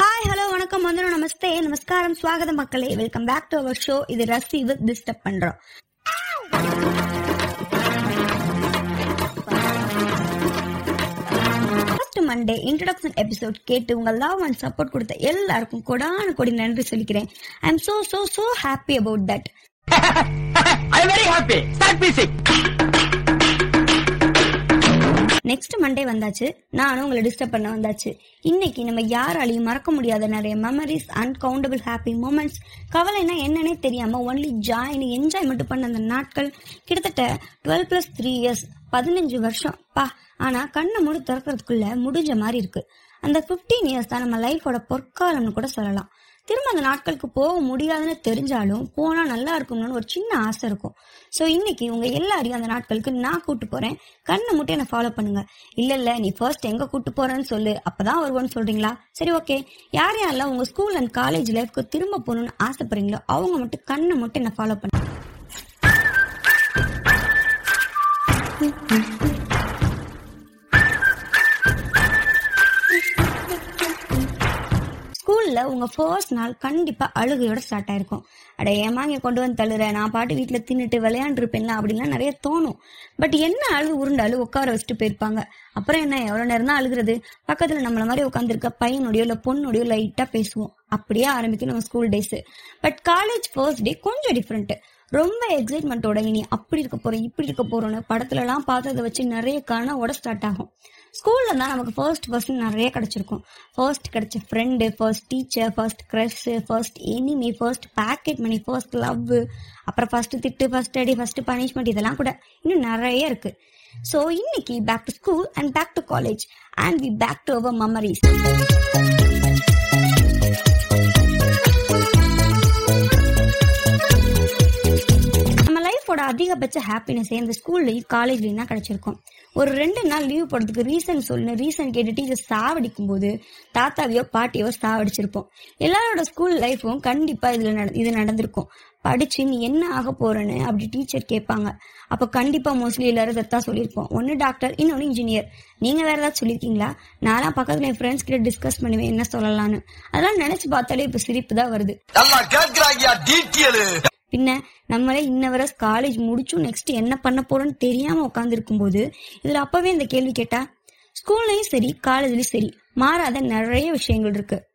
Hi hello வணக்கம். வந்தனம் நமஸ்தே. நமஸ்காரம். ஸ்வாகதம் மக்களே. Welcome back to our show இது ரசி வித் டிஸ்டர்ப் பண்றோம். மண்டே இன்ட்ரடக்ஷன் எபிசோட் கேட்டு உங்க லவ் அண்ட் சப்போர்ட் கொடுத்த எல்லாருக்கும் கொடான கொடி நன்றி சொல்லிக்கிறேன். I am so so so happy about that I very happy start music next Monday வந்தாச்சு. நானும் உங்களை டிஸ்டர்ப் பண்ண வந்தாச்சு. இன்னைக்கு நம்ம யாராலையும் மறக்க முடியாத நிறைய மெமரிஸ் அன்கவுண்டபிள் ஹாப்பி மூமெண்ட்ஸ் கவலைனா என்னன்னே தெரியாம ஒன்லி ஜாயின் என்ஜாய் மட்டும் பண்ண அந்த நாட்கள் கிட்டத்தட்ட டுவெல் பிளஸ் த்ரீ இயர்ஸ் பதினஞ்சு வருஷம். பா ஆனா கண்ணை மூடி திறக்கிறதுக்குள்ள முடிஞ்ச மாதிரி இருக்கு. அந்த 15 இயர்ஸ் தான் நம்ம லைஃபோட பொற்காலம்னு கூட சொல்லலாம். திரும்ப அந்த நாட்களுக்கு போக முடியாதுன்னு தெரிஞ்சாலும் போனால் நல்லா இருக்கணும்னு ஒரு சின்ன ஆசை இருக்கும். ஸோ இன்னைக்கு உங்கள் எல்லாரையும் அந்த நாட்களுக்கு நான் கூட்டு போகிறேன் கண்ணை மட்டும் என்ன ஃபாலோ பண்ணுங்க. இல்லை இல்லை நீ ஃபர்ஸ்ட் எங்கே கூட்டு போகிறேன்னு சொல்லு. அப்போ தான் வருவோன்னு சொல்கிறீங்களா சரி ஓகே யார் யாரெல்லாம் உங்கள் ஸ்கூல் அண்ட் காலேஜ் லைஃப்க்கு திரும்ப போகணும்னு ஆசைப்படுறீங்களோ அவங்க மட்டும் கண்ணை மட்டும் என்ன ஃபாலோ பண்ணுங்க. உங்க ஃபர்ஸ்ட் நாள் கண்டிப்பா அழுகையோட ஸ்டார்ட் ஆயிருக்கும். அட ஏமா இங்க கொண்டு வந்து தள்ளுற? நான் பாட்டு வீட்டுல தின்னுட்டு விளையாண்டுருப்பேன்ல அப்படின்லாம் நிறைய தோணும். பட் என்ன அழுது உருண்டாலும் உட்கார வச்சுட்டு போயிருப்பாங்க. அப்புறம் என்ன எவ்வளவு நேரம் தான் அழுகுறது? பக்கத்துல நம்மள மாதிரி உட்காந்துருக்க பையனுடையோ இல்ல பொண்ணுடையோ லைட்டா பேசுவோம். அப்படியே ஆரம்பிக்கும் நம்ம school days but college first day கொஞ்சம் டிஃப்ரெண்ட் ரொம்ப எக்ஸைட்மெண்ட்டோட இனி அப்படி இருக்க போறோம் இப்படி இருக்க போறோம்னு படத்துல எல்லாம் பார்த்ததை வச்சு நிறைய கனவோட ஸ்டார்ட் ஆகும். ஸ்கூலில் தான் நமக்கு ஃபர்ஸ்ட் ஃபர்ஸ்ட் நிறைய கிடச்சிருக்கும். ஃபர்ஸ்ட் கிடைச்ச friend first teacher first crush first enemy first pocket money first love அப்புறம் ஃபர்ஸ்ட் திட்டு ஃபர்ஸ்ட் அடி ஃபர்ஸ்ட் பனிஷ்மெண்ட் இதெல்லாம் கூட இன்னும் நிறைய இருக்குது ஸோ இன்னைக்கு back to school and back to college and we back to our memories அதிகபட்ச ஹாப்பினஸ்ஸே இந்த ஸ்கூல்லையும் காலேஜ்லயும் தான் கிடச்சிருக்கும். ஒரு ரெண்டு நாள் லீவ் போடுறதுக்கு ரீசன் சொல்லு ரீசன் கேட்டு டீச்சர் சாவடிக்கும் போது தாத்தாவையோ பாட்டியோ சாவடிச்சிருப்போம். எல்லாரோட ஸ்கூல் லைஃப்பும் கண்டிப்பாக இதில் நட- இது நடந்திருக்கும். படிச்சு நீ என்ன ஆக போறேன்னு அப்படி டீச்சர் கேட்பாங்க. அப்போ கண்டிப்பாக மோஸ்ட்லி எல்லாரும் தத்தா சொல்லியிருப்போம். ஒன்னு டாக்டர் இன்னொன்னு இன்ஜினியர் நீங்கள் வேற ஏதாவது சொல்லியிருக்கீங்களா? நான்லாம் பக்கத்துல என் ஃப்ரெண்ட்ஸ் கிட்ட டிஸ்கஸ் பண்ணுவேன் என்ன சொல்லலாம்னு. அதெல்லாம் நினைச்சு பார்த்தாலே இப்போ சிரிப்பு தான் வருது. பின்ன நம்மளே இன்ன வரை காலேஜ் முடிச்சும் நெக்ஸ்ட் என்ன பண்ண போறோம்னு தெரியாம உட்காந்துருக்கும் போது இதுல அப்பவே இந்த கேள்வி கேட்டா ஸ்கூல்லையும் சரி காலேஜ்லயும் சரி மாறாத நிறைய விஷயங்கள் இருக்கு.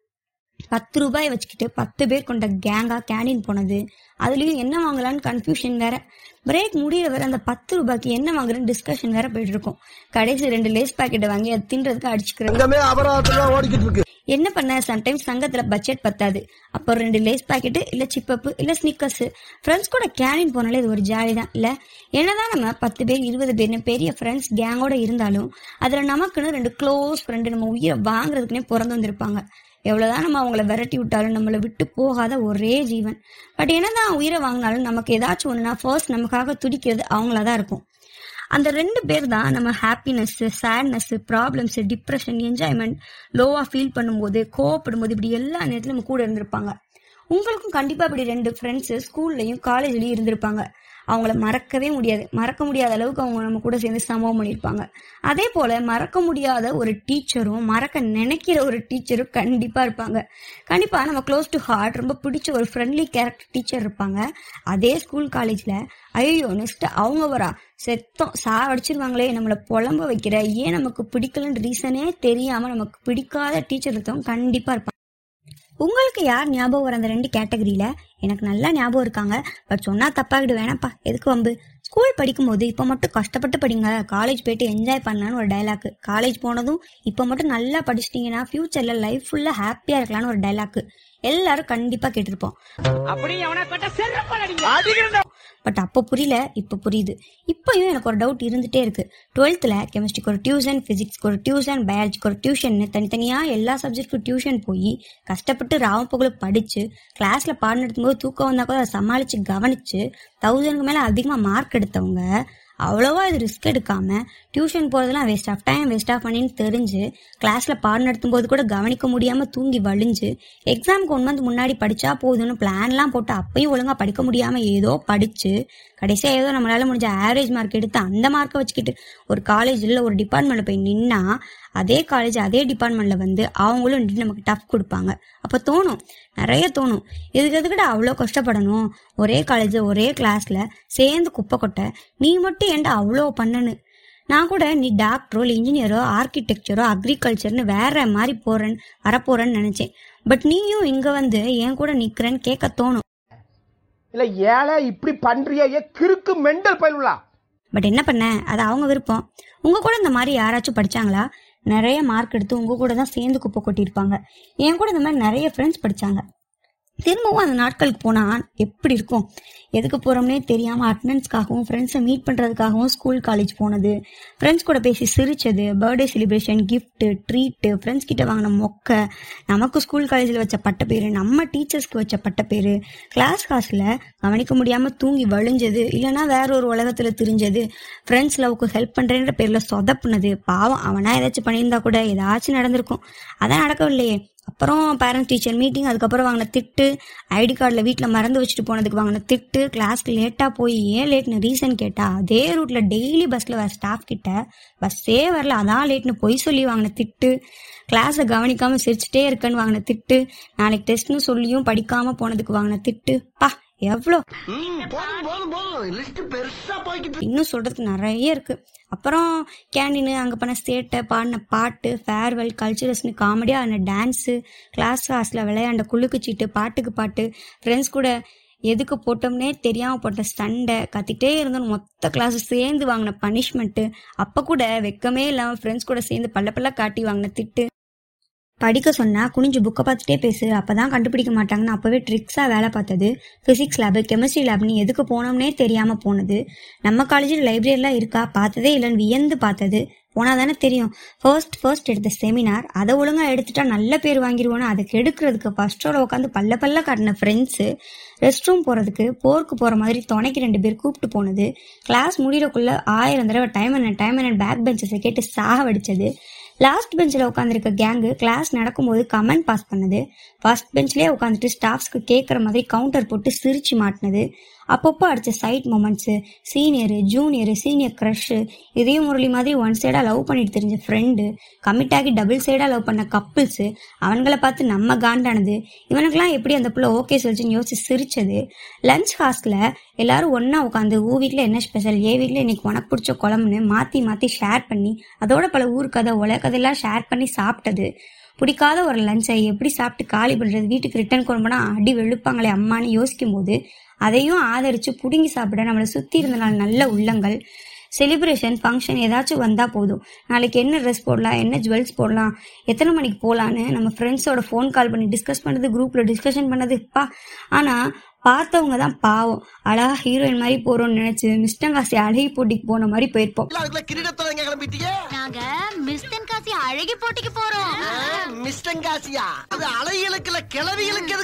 பத்து ரூபாய் வச்சுக்கிட்டு பத்து பேர் கொண்ட கேங்கா கேண்டீன் போனது. அதுலயும் என்ன வாங்கலாம்னு கன்ஃபியூஷன் வேற. பிரேக் முடியிற வரை அந்த பத்து ரூபாய்க்கு என்ன வாங்குறேன்னு டிஸ்கஷன் வேற போயிட்டு இருக்கும் கடைசி ரெண்டு லேஸ் பாக்கெட்டை வாங்கி அது தின்றதுக்கு இருக்கு என்ன பண்ண? சம்டைம்ஸ் சங்கத்துல பட்ஜெட் பத்தாது. அப்போ ரெண்டு லேஸ் பாக்கெட் இல்ல சிப்பப்பு இல்ல ஸ்னிக்கர்ஸ் ஃப்ரெண்ட்ஸ் கூட கேரின் போனாலே இது ஒரு ஜாலி தான். இல்ல என்னதான் நம்ம பத்து பேர் இருபது பேர்னு பெரிய ஃப்ரெண்ட்ஸ் கேங்கோட இருந்தாலும் அதுல நமக்குன்னு ரெண்டு க்ளோஸ் ஃப்ரெண்டு நம்ம உயிரை வாங்குறதுக்குனே பிறந்து வந்திருப்பாங்க. எவ்வளோதான் நம்ம அவங்கள விரட்டி விட்டாலும் நம்மளை விட்டு போகாத ஒரே ஜீவன். பட் என்னதான் உயிரை வாங்கினாலும் நமக்கு ஏதாச்சும் ஒன்றுனா ஃபர்ஸ்ட் நமக்காக துடிக்கிறது அவங்களா தான் இருக்கும். அந்த ரெண்டு பேர் தான் நம்ம happiness sadness problems depression enjoyment லோவாக ஃபீல் பண்ணும்போது கோவப்படும்போது இப்படி எல்லா நேரத்திலும் நம்ம கூட இருந்திருப்பாங்க. உங்களுக்கும் கண்டிப்பாக இப்படி ரெண்டு ஃப்ரெண்ட்ஸு ஸ்கூல்லையும் காலேஜ்லேயும் இருந்திருப்பாங்க. அவங்கள மறக்கவே முடியாது. மறக்க முடியாத அளவுக்கு அவங்க நம்ம கூட சேர்ந்து சம்பவம் பண்ணியிருப்பாங்க. அதே போல மறக்க முடியாத ஒரு டீச்சரும் மறக்க நினைக்கிற ஒரு டீச்சரும் கண்டிப்பாக இருப்பாங்க. கண்டிப்பாக நம்ம க்ளோஸ் டு ஹார்ட் ரொம்ப பிடிச்ச ஒரு ஃப்ரெண்ட்லி கேரக்டர் டீச்சர் இருப்பாங்க. அதே ஸ்கூல் காலேஜில் ஐயோ நெக்ஸ்ட் அவங்க வரா. செத்தம். சாவடிச்சிருவாங்களே நம்மளை புலம்ப வைக்கிற. ஏன் நமக்கு பிடிக்கலன்னு ரீசனே தெரியாமல் நமக்கு பிடிக்காத டீச்சர் ஒருத்தவங்க கண்டிப்பாக இருப்பாங்க. உங்களுக்கு யார் ஞாபகம் வர அந்த ரெண்டு கேட்டகரியில? எனக்கு நல்லா ஞாபகம் இருக்காங்க. பட் சொன்னா தப்பாகிடு வேணாப்பா எதுக்கு வம்பு? ஸ்கூல் படிக்கும்போது இப்போ மட்டும் கஷ்டப்பட்டு படிங்க. காலேஜ் போயிட்டு என்ஜாய் பண்ணலான்னு ஒரு டைலாக் காலேஜ் போனதும் இப்போ மட்டும் நல்லா படிச்சிட்டிங்கன்னா ஃபியூச்சர்ல லைஃப் ஃபுல்லாக ஹாப்பியாக இருக்கலாம்னு ஒரு டைலாக் எல்லாரும் கண்டிப்பா கேட்டிருப்போம். பட் அப்போ புரியல இப்போ புரியுது. இப்போயும் எனக்கு ஒரு டவுட் இருந்துட்டே இருக்கு. டுவெல்த்தில் கெமிஸ்ட்ரிக்கு ஒரு டியூஷன் ஃபிசிக்ஸ்க்கு ஒரு டியூஷன் பயாலஜிக்கு ஒரு டியூஷன் தனித்தனியாக எல்லா சப்ஜெக்ட்க்கும் டியூஷன் போய் கஷ்டப்பட்டு ராவம் பகல படித்து கிளாஸில் பாடம் நடத்தும்போது தூக்கம் வந்தால் கூட அதை சமாளித்து கவனித்து தௌசண்ட்க்கு மேலே அதிகமாக மார்க் எடுத்தவங்க அவ்வளோவா இது ரிஸ்க் எடுக்காம tuition போகிறதுலாம் waste of time waste of பண்ணின்னு தெரிஞ்சு கிளாஸில் பாடம் நடத்தும் போது கூட கவனிக்க முடியாமல் தூங்கி வலிஞ்சு எக்ஸாமுக்கு ஒன் மந்த் முன்னாடி படித்தா போதும்னு பிளான்லாம் போட்டு அப்பயும் ஒழுங்காக படிக்க முடியாமல் ஏதோ படித்து கடைசியாக ஏதோ நம்மளால் முடிஞ்ச ஆவரேஜ் மார்க் எடுத்து அந்த மார்க்கை வச்சுக்கிட்டு ஒரு காலேஜ் இல்லை ஒரு டிபார்ட்மெண்ட்டில் போய் நின்னா அதே காலேஜ் அதே டிபார்ட்மெண்ட்டில் வந்து அவங்களும் நின்று நமக்கு டஃப் கொடுப்பாங்க. அப்போ தோணும். நிறைய தோணும். இதுக்கு எதுக்கிட்ட அவ்வளோ கஷ்டப்படணும்? ஒரே காலேஜ் ஒரே கிளாஸில் சேர்ந்து குப்பை கொட்டை நீ மட்டும் ஏன்டா அவ்வளோ பண்ணனு நான் கூட நீ டாக்டரோ இல்லை இன்ஜினியரோ ஆர்கிடெக்சரோ அக்ரிகல்ச்சர்னு வேற மாதிரி போகிறேன்னு வரப்போறேன்னு நினைச்சேன். பட் நீயும் இங்க வந்து என் கூட நிக்கிறேன்னு கேட்க தோணும். இல்ல ஏழை இப்படி பண்றியே ஏ கிறுக்கு மெண்டல் பயிலுலா பட் என்ன பண்ண? அது அவங்க விருப்பம். உங்க கூட இந்த மாதிரி யாராச்சும் படிச்சாங்களா? நிறைய மார்க் எடுத்து உங்க கூட தான் சேர்ந்து குப்பை கொட்டியிருப்பாங்க. என் கூட இந்த மாதிரி நிறைய ஃப்ரெண்ட்ஸ் படிச்சாங்க. திரும்பவும் அந்த நாட்களுக்கு போனால் எப்படி இருக்கும்? எதுக்கு போகிறோம்னே தெரியாமல் அட்டண்டன்ஸ்க்காகவும் ஃப்ரெண்ட்ஸை மீட் பண்ணுறதுக்காகவும் ஸ்கூல் காலேஜ் போனது. ஃப்ரெண்ட்ஸ் கூட பேசி சிரித்தது birthday celebration gift treat friends கிட்ட வாங்கின மொக்க நமக்கு ஸ்கூல் காலேஜில் வச்ச பட்ட பேர் நம்ம டீச்சர்ஸ்க்கு வச்ச பட்ட பேர். கிளாஸ் காசில் கவனிக்க முடியாமல் தூங்கி வழிஞ்சது. இல்லைன்னா வேற ஒரு உலகத்தில் திரிஞ்சது. ஃப்ரெண்ட்ஸ் லவ்க்கு ஹெல்ப் பண்ணுறேன்ற பேரில் சொதப்புனது. பாவம் அவனா ஏதாச்சும் பண்ணியிருந்தா கூட ஏதாச்சும் நடந்திருக்கும். அதான் நடக்கவில்லையே. அப்புறம் பேரண்ட்ஸ் டீச்சர் மீட்டிங் அதுக்கப்புறம் வாங்கின திட்டு ஐடி கார்டில் வீட்டில் மறந்து வச்சுட்டு போனதுக்கு வாங்கின திட்டு கிளாஸ்க்கு லேட்டாக போய் ஏன் லேட்னு ரீசன் கேட்டால் அதே ரூட்டில் டெய்லி பஸ்ஸில் வர ஸ்டாஃப் கிட்ட பஸ்ஸே வரல அதான் லேட்னு பொய் சொல்லி வாங்கின திட்டு கிளாஸை கவனிக்காமல் சிரிச்சுட்டே இருக்கேன்னு வாங்கின திட்டு நாளைக்கு டெஸ்ட்னு சொல்லியும் படிக்காமல் போனதுக்கு வாங்கின திட்டு பா எவ்வளோ இன்னும் சொல்றதுக்கு நிறைய இருக்கு. அப்புறம் கேண்டீனு அங்கே பண்ண சேட்டை பாடின பாட்டு ஃபேர்வெல் கல்ச்சுரல்ஸ்னு காமெடியாக ஆன டான்ஸு கிளாஸ் கிளாஸில் விளையாண்ட குலுக்கு சீட்டு பாட்டுக்கு பாட்டு ஃப்ரெண்ட்ஸ் கூட எதுக்கு போட்டோம்னே தெரியாமல் போட்ட சண்டை கத்திட்டே இருந்தோம். மொத்த கிளாஸ் சேர்ந்து வாங்கின பனிஷ்மெண்ட்டு அப்போ கூட வெக்கமே இல்லாமல் ஃப்ரெண்ட்ஸ் கூட சேர்ந்து பல்ல பல்ல காட்டி வாங்கின திட்டு படிக்க சொன்னால் குனிஞ்சு புக்கை பார்த்துட்டே பேசு. அப்போ தான் கண்டுபிடிக்க மாட்டாங்கன்னு அப்போவே ட்ரிக்ஸாக வேலை பார்த்தது. ஃபிசிக்ஸ் லேபு கெமிஸ்ட்ரி லேப்னு எதுக்கு போனோம்னே தெரியாமல் போனது. நம்ம காலேஜில் லைப்ரரியெலாம் இருக்கா? பார்த்ததே இல்லைன்னு வியந்து பார்த்தது. போனால் தானே தெரியும். ஃபர்ஸ்ட் ஃபர்ஸ்ட் எடுத்த செமினார் அதை ஒழுங்காக எடுத்துட்டா நல்ல பேர் வாங்கிடுவோன்னு அதை கெடுக்கிறதுக்கு ஃபஸ்ட்டோட உட்காந்து பல்ல பல்ல காட்டின ஃப்ரெண்ட்ஸு ரெஸ்ட் ரூம் போகிறதுக்கு போர்க்கு போகிற மாதிரி துணைக்கு ரெண்டு பேர் கூப்பிட்டு போனது. கிளாஸ் முடியறக்குள்ள ஆயிரம் தடவை டைம் என்ன டைம் என்ன பேக் பெஞ்சஸை கேட்டு சாக வடிச்சது லாஸ்ட் பெஞ்சில் உட்காந்துருக்க கேங்கு கிளாஸ் நடக்கும்போது கமெண்ட் பாஸ் பண்ணது. ஃபர்ஸ்ட் பெஞ்ச்லேயே உட்காந்துட்டு ஸ்டாஃப்ஸ்க்கு கேட்குற மாதிரி கவுண்டர் போட்டு சிரிச்சு மாட்டினது. அப்பப்போ அடித்த sight moments senior junior senior crush இதே முரளி மாதிரி ஒன் சைடாக லவ் பண்ணிட்டு தெரிஞ்ச ஃப்ரெண்டு கமிட் ஆகி டபுள் சைடாக லவ் பண்ண கப்புள்ஸு அவங்கள பார்த்து நம்ம காண்டானது. இவனுக்கெல்லாம் எப்படி அந்த பிள்ளை ஓகே சொல்லிச்சுன்னு யோசிச்சு சிரிச்சது. லஞ்ச் ஹாஸ்டில் எல்லாரும் ஒன்றா உட்காந்து ஊ வீட்டில் என்ன ஸ்பெஷல் ஏ வீட்டில் இன்னைக்கு உனக்கு பிடிச்ச குழம்புன்னு மாற்றி மாற்றி ஷேர் பண்ணி அதோட பல ஊர் கதை உலக கதையெல்லாம் ஷேர் பண்ணி சாப்பிட்டது. பிடிக்காத ஒரு லஞ்சை எப்படி சாப்பிட்டு காலி பண்ணுறது வீட்டுக்கு ரிட்டர்ன் கொண்டு போனால் அடி வெளுப்பாங்களே அம்மான்னு யோசிக்கும் போது அதையும் ஆதரித்து பிடுங்கி சாப்பிட நம்மளை சுற்றி இருந்த நாள் நல்ல உள்ளங்கள் செலிப்ரேஷன் ஃபங்க்ஷன் ஏதாச்சும் வந்தால் போதும். நாளைக்கு என்ன ட்ரெஸ் போடலாம் என்ன ஜுவல்ஸ் போடலாம் எத்தனை மணிக்கு போகலான்னு நம்ம ஃப்ரெண்ட்ஸோட ஃபோன் கால் பண்ணி டிஸ்கஸ் பண்ணது குரூப்பில் டிஸ்கஷன் பண்ணது பா. ஆனால் பார்த்தவங்க தான் பாவம். அழகா ஹீரோயின் மாதிரி போகிறோம்னு நினச்சி மிஸ்டங்காசி அழகி போட்டிக்கு போன மாதிரி போயிருப்போம். நாங்க மிஸ் தென்காசி அழகி போட்டிக்கு போறோம். மிஸ்டங்காசியா அது அலைகளுக்கு இல்ல கிளவிகளுக்கு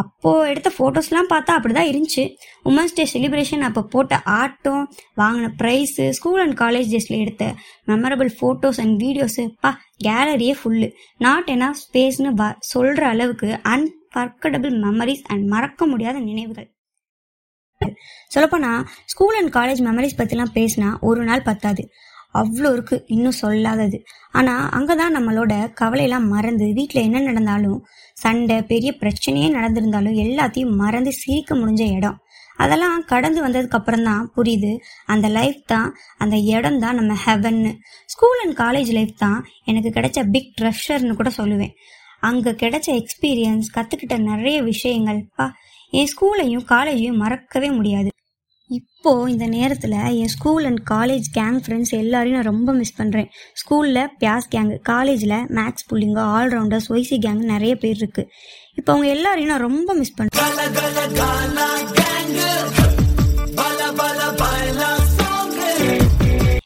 அப்போ எடுத்த ஃபோட்டோஸ்லாம் பார்த்தா அப்படிதான் இருந்துச்சு. உமன்ஸ் டே செலிப்ரேஷன் அப்போ போட்ட ஆட்டம் வாங்கின ப்ரைஸு ஸ்கூல் அண்ட் காலேஜ் டேஸில் எடுத்த மெமரபிள் ஃபோட்டோஸ் அண்ட் வீடியோஸு பா கேலரியே ஃபுல்லு நாட் என்ன ஸ்பேஸ்னு வ சொல்கிற அளவுக்கு அன்பர்கடபிள் மெமரிஸ் அண்ட் மறக்க முடியாத நினைவுகள். சொல்லப்போனால் ஸ்கூல் அண்ட் காலேஜ் மெமரிஸ் பற்றிலாம் பேசினா ஒரு நாள் பத்தாது. அவ்வளோ இருக்குது இன்னும் சொல்லாதது. ஆனால் அங்கே தான் நம்மளோட கவலையெல்லாம் மறந்து வீட்டில் என்ன நடந்தாலும் சண்டை பெரிய பிரச்சனையே நடந்திருந்தாலும் எல்லாத்தையும் மறந்து சிரிக்க முடிஞ்ச இடம். அதெல்லாம் கடந்து வந்ததுக்கு அப்புறம் தான் புரியுது அந்த லைஃப் தான் அந்த இடம் தான் நம்ம ஹெவன்னு ஸ்கூல் அண்ட் காலேஜ் லைஃப் தான் எனக்கு கிடைச்ச பிக் ட்ரெஷர்னு கூட சொல்லுவேன். அங்கே கிடைச்ச எக்ஸ்பீரியன்ஸ் கற்றுக்கிட்ட நிறைய விஷயங்கள். பா என் ஸ்கூலையும் காலேஜையும் மறக்கவே முடியாது. இப்போது இந்த நேரத்தில் என் school and college gang friends எல்லாரையும் நான் ரொம்ப மிஸ் பண்ணுறேன் ஸ்கூலில் பியாஸ் கேங் காலேஜில் மேக்ஸ் புள்ளிங்க ஆல்ரவுண்டர்ஸ் ஒய்சி கேங் நிறைய பேர் இருக்கு. இப்போ அவங்க எல்லாரையும் நான் ரொம்ப மிஸ் பண்ணுறேன்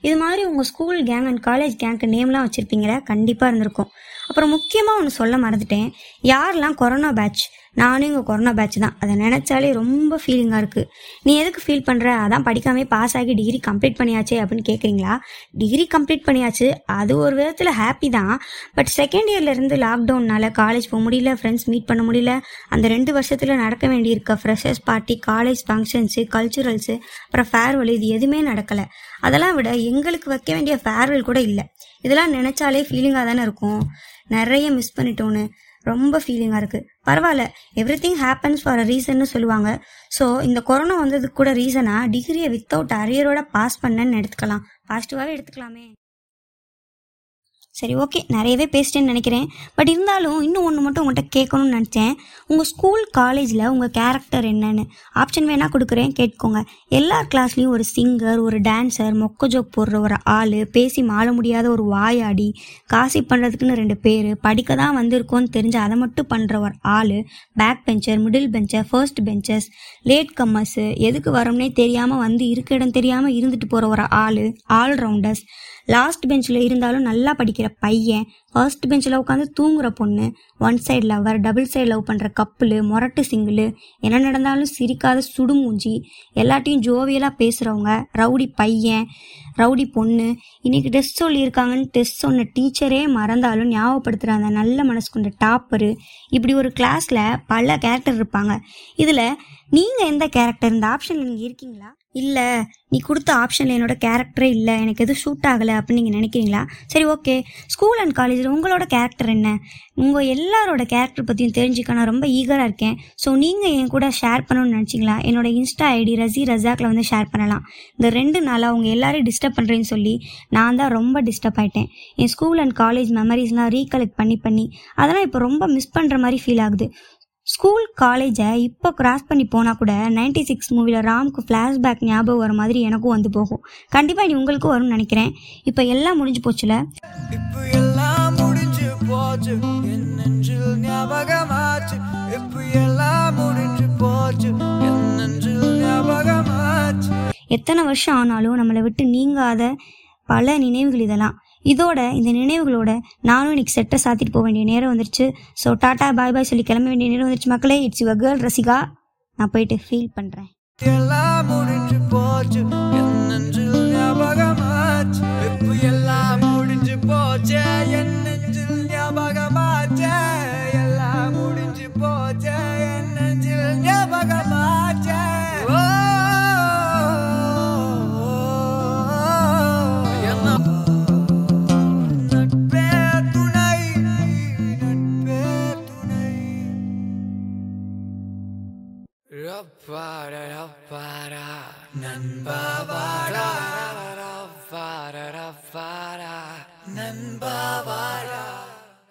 இது மாதிரி உங்கள் ஸ்கூல் கேங் அண்ட் காலேஜ் கேங்க்கு நேம்லாம் வச்சுருப்பீங்களா? கண்டிப்பாக இருந்திருக்கும். அப்புறம் முக்கியமாக ஒன்று சொல்ல மறந்துட்டேன். யாரெல்லாம் கொரோனா பேட்ச் நானும் இங்கே கொரோனா பேட்ச் தான். அதை நினச்சாலே ரொம்ப ஃபீலிங்காக இருக்குது நீ எதுக்கு ஃபீல் பண்ணுற அதான் படிக்காமே பாஸ் ஆகி டிகிரி கம்ப்ளீட் பண்ணியாச்சே அப்படின்னு கேட்குறீங்களா டிகிரி கம்ப்ளீட் பண்ணியாச்சு. அது ஒரு விதத்தில் ஹாப்பி தான். பட் செகண்ட் இயர்லேருந்து லாக்டவுன்னால் காலேஜ் போக முடியல ஃப்ரெண்ட்ஸ் மீட் பண்ண முடியல. அந்த ரெண்டு வருஷத்தில் நடக்க வேண்டியிருக்க freshers party college functions culturals அப்புறம் ஃபேர்வெல் இது எதுவுமே நடக்கலை. அதெல்லாம் விட எங்களுக்கு வைக்க வேண்டிய ஃபேர்வெல் கூட இல்லை. இதெல்லாம் நினச்சாலே ஃபீலிங்காக தானே இருக்கும். நிறைய மிஸ் பண்ணிட்டோன்னு ரொம்ப ஃபீலிங்காக இருக்குது பரவாயில்ல every thing happens for a ரீசன்னு சொல்லுவாங்க. ஸோ இந்த கொரோனா வந்ததுக்கு கூட ரீசனாக டிகிரியை வித்தவுட் அரியரோட பாஸ் பண்ணேன்னு எடுத்துக்கலாம். பாசிட்டிவாகவே எடுத்துக்கலாமே. சரி ஓகே நிறையவே பேசிட்டேன்னு நினைக்கிறேன். பட் இருந்தாலும் இன்னும் ஒன்று மட்டும் உங்கள்கிட்ட கேட்கணும்னு நினச்சேன். உங்கள் ஸ்கூல் காலேஜில் உங்கள் கேரக்டர் என்னென்னு? ஆப்ஷன் வேணால் கொடுக்குறேன் கேட்கோங்க எல்லா கிளாஸ்லேயும் ஒரு சிங்கர் ஒரு டான்சர் மொக்க ஜோக் போடுற ஒரு ஆள் பேசி மாள முடியாத ஒரு வாயாடி காசி பண்ணுறதுக்குன்னு ரெண்டு பேர் படிக்க தான் வந்திருக்கோன்னு தெரிஞ்சு அதை மட்டும் பண்ணுற ஒரு ஆள் back bencher middle bencher first benchers late comers எதுக்கு வரோம்னே தெரியாமல் வந்து இருக்க இடம் தெரியாமல் இருந்துட்டு போகிற ஒரு ஆள் ஆல்ரவுண்டர்ஸ் லாஸ்ட் பெஞ்சில் இருந்தாலும் நல்லா படிக்கிற பையன் ஃபர்ஸ்ட் பெஞ்சில் உட்காந்து தூங்குற பொண்ணு one side lover double side love பண்ணுற கப்புலு மொரட்டு சிங்கிள் என்ன நடந்தாலும் சிரிக்காத சுடுமூஞ்சி எல்லாத்தையும் ஜோவியலாக பேசுகிறவங்க ரவுடி பையன் ரவுடி பொண்ணு இன்றைக்கி டெஸ்ட் சொல்லியிருக்காங்கன்னு டெஸ்ட் சொன்ன டீச்சரே மறந்தாலும் ஞாபகப்படுத்துகிற அந்த நல்ல மனசு கொண்ட டாப்பரு இப்படி ஒரு கிளாஸில் பல கேரக்டர் இருப்பாங்க. இதில் நீங்கள் எந்த கேரக்டர் இந்த ஆப்ஷனில் நீங்கள் இருக்கீங்களா? இல்லை நீ கொடுத்த ஆப்ஷனில் என்னோட கேரக்டரே இல்லை எனக்கு எதுவும் ஷூட் ஆகலை அப்படின்னு நீங்கள் நினைக்கிறீங்களா? சரி ஓகே ஸ்கூல் அண்ட் காலேஜில் உங்களோட கேரக்டர் என்ன? உங்கள் எல்லாரோட கேரக்டர் பற்றியும் தெரிஞ்சுக்க நான் ரொம்ப ஈகராக இருக்கேன். ஸோ நீங்கள் என் கூட ஷேர் பண்ணணும்னு நினச்சிங்களா? என்னோட இன்ஸ்டா ஐடி ரசி ரஜாக்கில் வந்து ஷேர் பண்ணலாம். இந்த ரெண்டு நாளாக அவங்க எல்லாரையும் டிஸ்டர்ப் பண்ணுறேன்னு சொல்லி நான் தான் ரொம்ப டிஸ்டர்ப் ஆயிட்டேன். என் ஸ்கூல் அண்ட் காலேஜ் மெமரிஸ்லாம் ரீகலெக்ட் பண்ணி பண்ணி அதெல்லாம் இப்போ ரொம்ப மிஸ் பண்ணுற மாதிரி ஃபீல் ஆகுது. ஸ்கூல் காலேஜை இப்போ கிராஸ் பண்ணி போனால் கூட நைன்டி சிக்ஸ் மூவியில் ராம்க்கு ஃப்ளாஷ்பேக் ஞாபகம் வர மாதிரி எனக்கும் வந்து போகும். கண்டிப்பாக இனி உங்களுக்கும் வரும்னு நினைக்கிறேன். இப்போ எல்லாம் முடிஞ்சு போச்சுல? இப்ப எல்லாம் முடிஞ்சு போச்சு. என் நெஞ்சில் ஞாபகமாச்சு. இப்ப எல்லாம் முடிஞ்சு போச்சு. என் நெஞ்சில் ஞாபகமாச்சு. எத்தனை வருஷம் ஆனாலும் நம்மளை விட்டு நீங்காத பல நினைவுகள் இதெல்லாம். இதோட இந்த நினைவுகளோட நானும் இன்னைக்கு செட்டை சாத்திட்டு போக வேண்டிய நேரம் வந்துருச்சு. ஸோ டாட்டா பாய் பாய் சொல்லி கிளம்ப வேண்டிய நேரம் வந்துருச்சு மக்களே. It's your girl Rasika. நான் போயிட்டு ஃபீல் பண்ணுறேன்